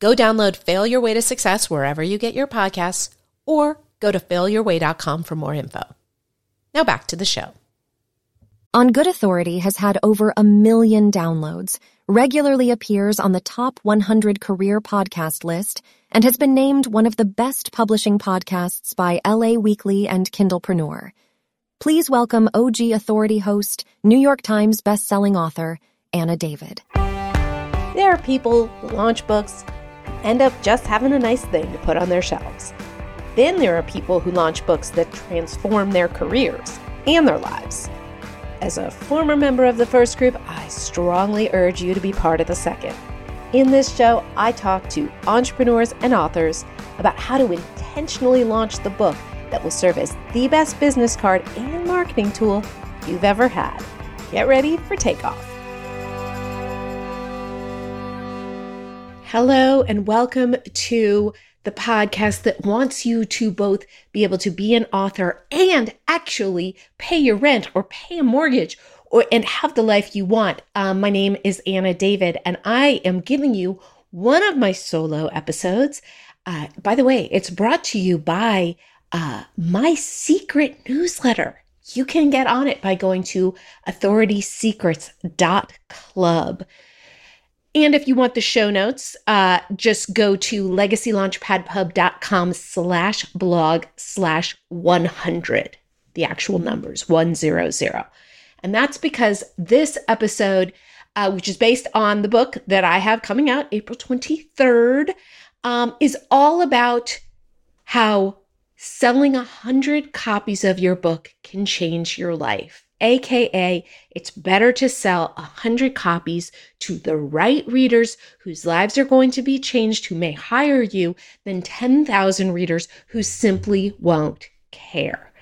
Go download Fail Your Way to Success wherever you get your podcasts or go to failyourway.com for more info. Now back to the show. On Good Authority has had over a million downloads, regularly appears on the top 100 career podcast list, and has been named one of the best publishing podcasts by LA Weekly and Kindlepreneur. Please welcome OG Authority host, New York Times bestselling author, Anna David. There are people who launch books end up just having a nice thing to put on their shelves. Then there are people who launch books that transform their careers and their lives. As a former member of the first group, I strongly urge you to be part of the second. In this show, I talk to entrepreneurs and authors about how to intentionally launch the book that will serve as the best business card and marketing tool you've ever had. Get ready for takeoff. Hello, and welcome to the podcast that wants you to both be able to be an author and actually pay your rent or pay a mortgage or and have the life you want. Um, my name is Anna David, and I am giving you one of my solo episodes. Uh, by the way, it's brought to you by uh, my secret newsletter. You can get on it by going to authoritysecrets.club. And if you want the show notes, uh, just go to legacylaunchpadpub.com slash blog slash 100, the actual numbers, 100. And that's because this episode, uh, which is based on the book that I have coming out April 23rd, um, is all about how selling a 100 copies of your book can change your life. AKA, it's better to sell 100 copies to the right readers whose lives are going to be changed, who may hire you, than 10,000 readers who simply won't care.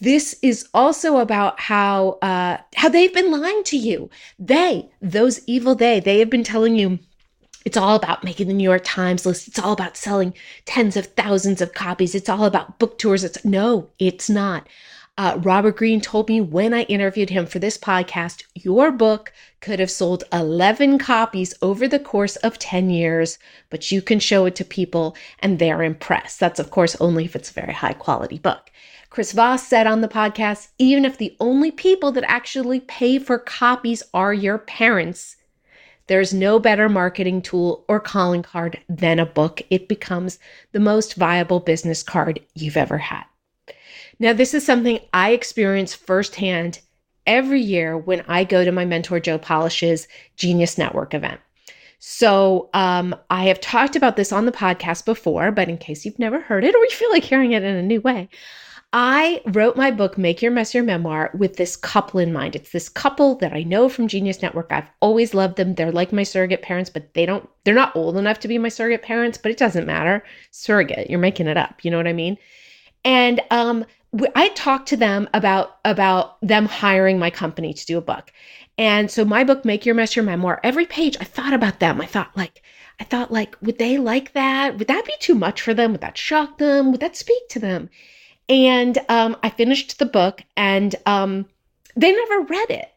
This is also about how uh, how they've been lying to you. They, those evil they, they have been telling you it's all about making the New York Times list. It's all about selling tens of thousands of copies. It's all about book tours. It's no, it's not. Uh, Robert Greene told me when I interviewed him for this podcast, your book could have sold 11 copies over the course of 10 years, but you can show it to people and they're impressed. That's, of course, only if it's a very high quality book. Chris Voss said on the podcast even if the only people that actually pay for copies are your parents, there's no better marketing tool or calling card than a book. It becomes the most viable business card you've ever had. Now, this is something I experience firsthand every year when I go to my mentor Joe Polish's Genius Network event. So, um, I have talked about this on the podcast before, but in case you've never heard it or you feel like hearing it in a new way, I wrote my book, Make Your Mess Your Memoir, with this couple in mind. It's this couple that I know from Genius Network. I've always loved them. They're like my surrogate parents, but they don't, they're not old enough to be my surrogate parents, but it doesn't matter. Surrogate, you're making it up. You know what I mean? And um, I talked to them about about them hiring my company to do a book. And so my book Make Your Mess Your Memoir, every page I thought about them. I thought like I thought like would they like that? Would that be too much for them? Would that shock them? Would that speak to them? And um, I finished the book and um, they never read it.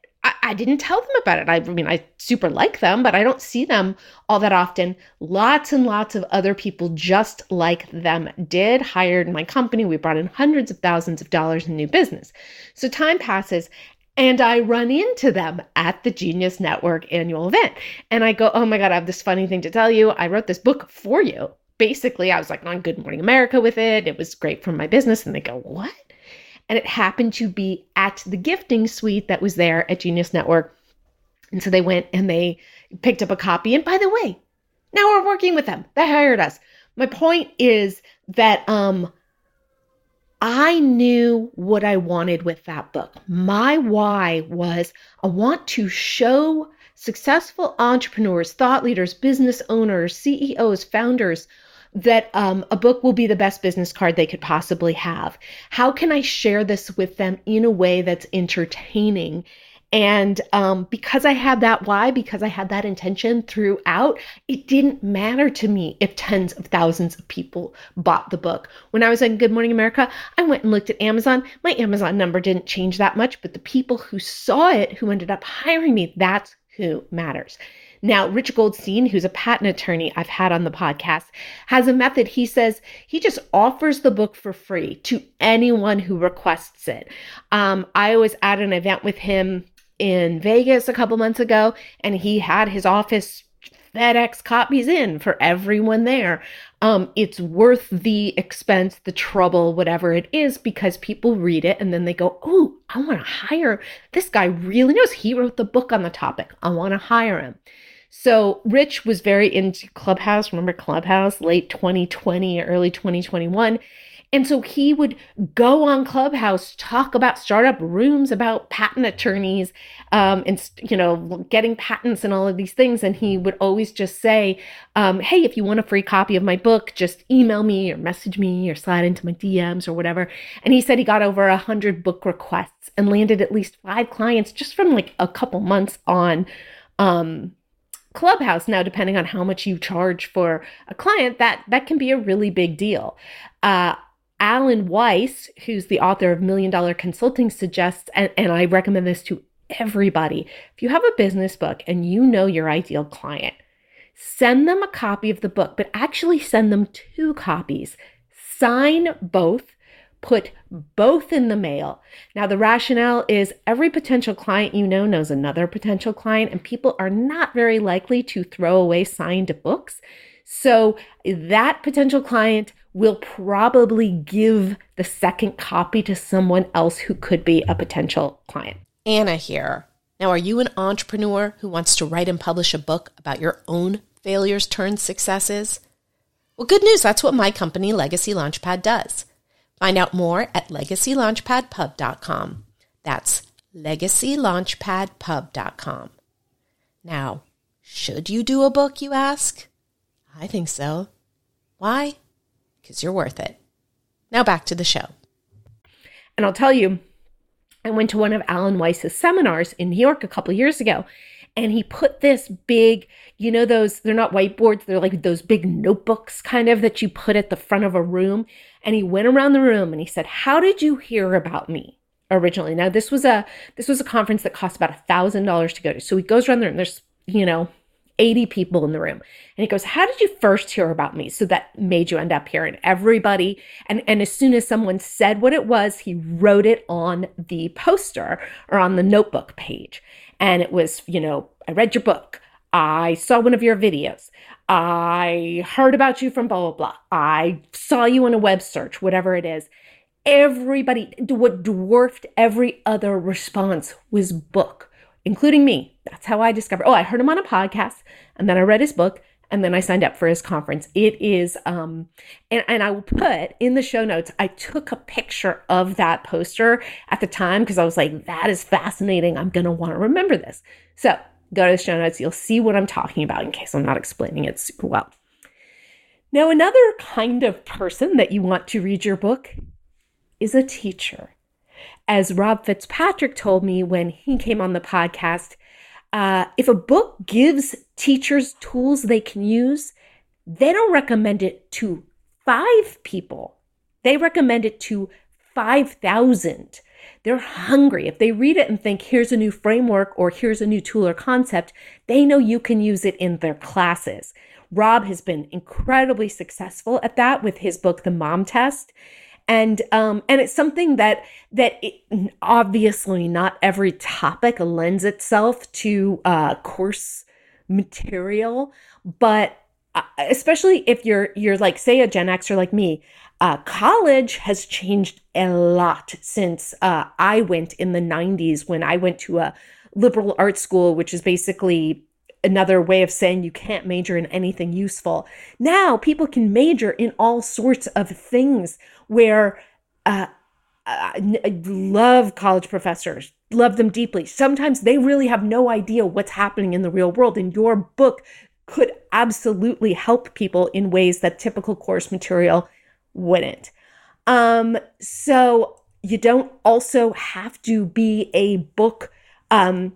I, didn't tell them about it. I, I mean, I super like them, but I don't see them all that often. Lots and lots of other people just like them did, hired my company. We brought in hundreds of thousands of dollars in new business. So time passes and I run into them at the Genius Network annual event. And I go, Oh my God, I have this funny thing to tell you. I wrote this book for you. Basically, I was like on Good Morning America with it. It was great for my business. And they go, What? And it happened to be at the gifting suite that was there at Genius Network. And so they went and they picked up a copy. And by the way, now we're working with them. They hired us. My point is that um I knew what I wanted with that book. My why was I want to show successful entrepreneurs, thought leaders, business owners, CEOs, founders that um, a book will be the best business card they could possibly have. How can I share this with them in a way that's entertaining and um, because I had that why, because I had that intention throughout, it didn't matter to me if tens of thousands of people bought the book. When I was on Good Morning America, I went and looked at Amazon. My Amazon number didn't change that much, but the people who saw it, who ended up hiring me, that's who matters. Now, Rich Goldstein, who's a patent attorney I've had on the podcast, has a method. He says he just offers the book for free to anyone who requests it. Um, I was at an event with him in Vegas a couple months ago, and he had his office FedEx copies in for everyone there. Um, it's worth the expense, the trouble, whatever it is, because people read it and then they go, Oh, I want to hire this guy, really knows. He wrote the book on the topic. I want to hire him. So Rich was very into Clubhouse. Remember Clubhouse, late 2020, early 2021. And so he would go on Clubhouse, talk about startup rooms, about patent attorneys, um, and you know, getting patents and all of these things. And he would always just say, um, "Hey, if you want a free copy of my book, just email me or message me or slide into my DMs or whatever." And he said he got over a hundred book requests and landed at least five clients just from like a couple months on. Um, Clubhouse now, depending on how much you charge for a client, that that can be a really big deal. Uh, Alan Weiss, who's the author of Million Dollar Consulting, suggests, and, and I recommend this to everybody if you have a business book and you know your ideal client, send them a copy of the book, but actually send them two copies. Sign both, put both in the mail. Now, the rationale is every potential client you know knows another potential client, and people are not very likely to throw away signed books. So, that potential client will probably give the second copy to someone else who could be a potential client. Anna here. Now, are you an entrepreneur who wants to write and publish a book about your own failures turned successes? Well, good news. That's what my company, Legacy Launchpad, does. Find out more at legacylaunchpadpub.com. That's legacylaunchpadpub.com. Now, should you do a book, you ask? I think so. Why? because you're worth it. Now back to the show. And I'll tell you, I went to one of Alan Weiss's seminars in New York a couple years ago, and he put this big, you know, those, they're not whiteboards, they're like those big notebooks kind of that you put at the front of a room. And he went around the room and he said, How did you hear about me? originally now this was a this was a conference that cost about a thousand dollars to go to so he goes around there and there's you know 80 people in the room. And he goes, How did you first hear about me? So that made you end up here. And everybody, and, and as soon as someone said what it was, he wrote it on the poster or on the notebook page. And it was, you know, I read your book. I saw one of your videos. I heard about you from blah, blah, blah. I saw you in a web search, whatever it is. Everybody, what dwarfed every other response was book including me. That's how I discovered. Oh, I heard him on a podcast and then I read his book and then I signed up for his conference. It is, um, and, and I will put in the show notes, I took a picture of that poster at the time because I was like, that is fascinating. I'm going to want to remember this. So go to the show notes. You'll see what I'm talking about in case I'm not explaining it super well. Now, another kind of person that you want to read your book is a teacher as Rob Fitzpatrick told me when he came on the podcast, uh, if a book gives teachers tools they can use, they don't recommend it to five people. They recommend it to 5,000. They're hungry. If they read it and think, here's a new framework or here's a new tool or concept, they know you can use it in their classes. Rob has been incredibly successful at that with his book, The Mom Test and um and it's something that that it, obviously not every topic lends itself to uh course material but uh, especially if you're you're like say a gen xer like me uh, college has changed a lot since uh, i went in the 90s when i went to a liberal arts school which is basically another way of saying you can't major in anything useful. Now people can major in all sorts of things where uh, I love college professors, love them deeply. Sometimes they really have no idea what's happening in the real world, and your book could absolutely help people in ways that typical course material wouldn't. Um, so you don't also have to be a book um,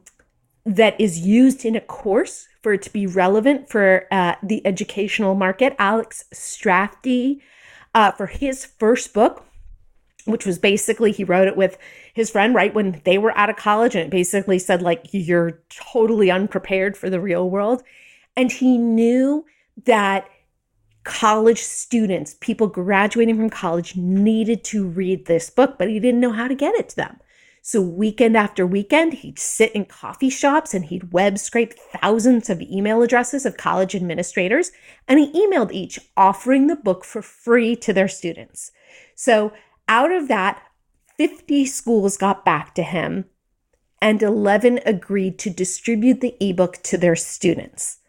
that is used in a course for it to be relevant for uh, the educational market. Alex Strafty, uh, for his first book, which was basically he wrote it with his friend right when they were out of college, and it basically said like you're totally unprepared for the real world, and he knew that college students, people graduating from college, needed to read this book, but he didn't know how to get it to them. So, weekend after weekend, he'd sit in coffee shops and he'd web scrape thousands of email addresses of college administrators. And he emailed each, offering the book for free to their students. So, out of that, 50 schools got back to him, and 11 agreed to distribute the ebook to their students.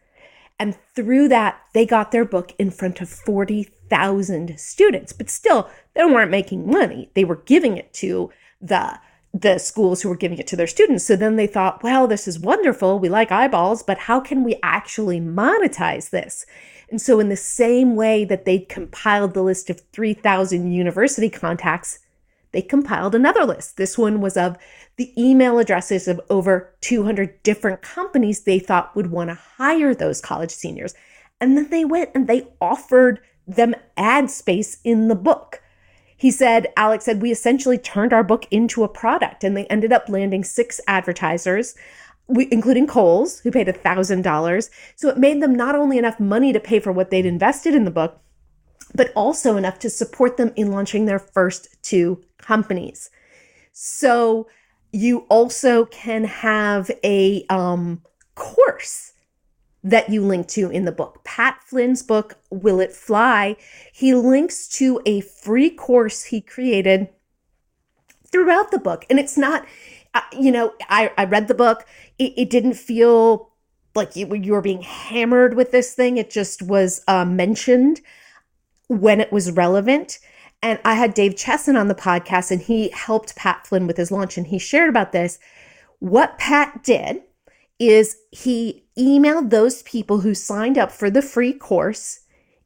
And through that, they got their book in front of 40,000 students. But still, they weren't making money. They were giving it to the the schools who were giving it to their students. So then they thought, well, this is wonderful. We like eyeballs, but how can we actually monetize this? And so, in the same way that they compiled the list of 3,000 university contacts, they compiled another list. This one was of the email addresses of over 200 different companies they thought would want to hire those college seniors. And then they went and they offered them ad space in the book he said, Alex said, we essentially turned our book into a product and they ended up landing six advertisers. Including Kohl's, who paid $1,000. So it made them not only enough money to pay for what they'd invested in the book, but also enough to support them in launching their first two companies. So you also can have a um, course that you link to in the book. Pat Flynn's book, Will It Fly, he links to a free course he created throughout the book. And it's not, uh, you know, I, I read the book, it, it didn't feel like you, you were being hammered with this thing. It just was uh, mentioned when it was relevant. And I had Dave Chesson on the podcast, and he helped Pat Flynn with his launch, and he shared about this. What Pat did is he emailed those people who signed up for the free course,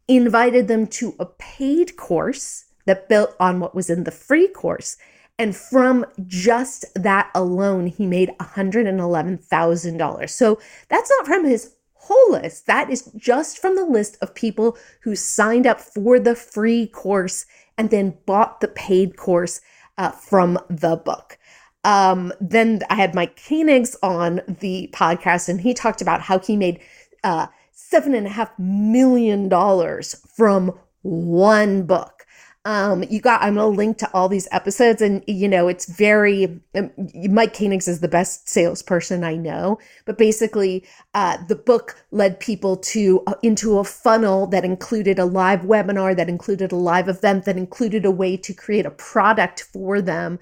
invited them to a paid course that built on what was in the free course. And from just that alone, he made $111,000. So that's not from his whole list. That is just from the list of people who signed up for the free course and then bought the paid course uh, from the book. Um, then I had Mike Koenigs on the podcast, and he talked about how he made uh, seven and a half million dollars from one book. Um, you got, I'm going to link to all these episodes, and you know, it's very, um, Mike Koenigs is the best salesperson I know, but basically, uh, the book led people to uh, into a funnel that included a live webinar, that included a live event, that included a way to create a product for them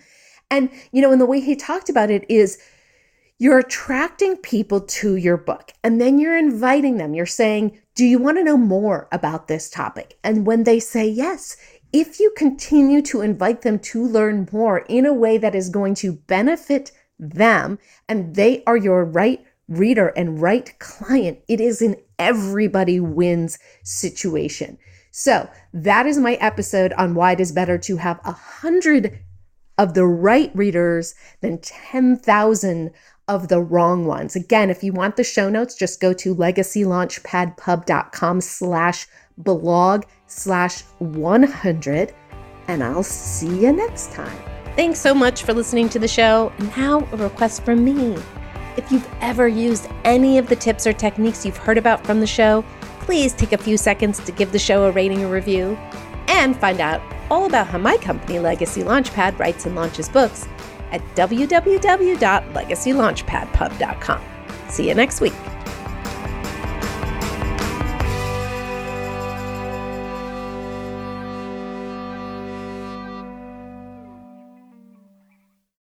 and, you know, and the way he talked about it is you're attracting people to your book and then you're inviting them. You're saying, Do you want to know more about this topic? And when they say yes, if you continue to invite them to learn more in a way that is going to benefit them and they are your right reader and right client, it is an everybody wins situation. So that is my episode on why it is better to have a hundred of the right readers than 10,000 of the wrong ones. Again, if you want the show notes, just go to legacylaunchpadpub.com slash blog slash 100 and I'll see you next time. Thanks so much for listening to the show. And now a request from me. If you've ever used any of the tips or techniques you've heard about from the show, please take a few seconds to give the show a rating or review and find out all about how my company, Legacy Launchpad, writes and launches books at www.legacylaunchpadpub.com. See you next week.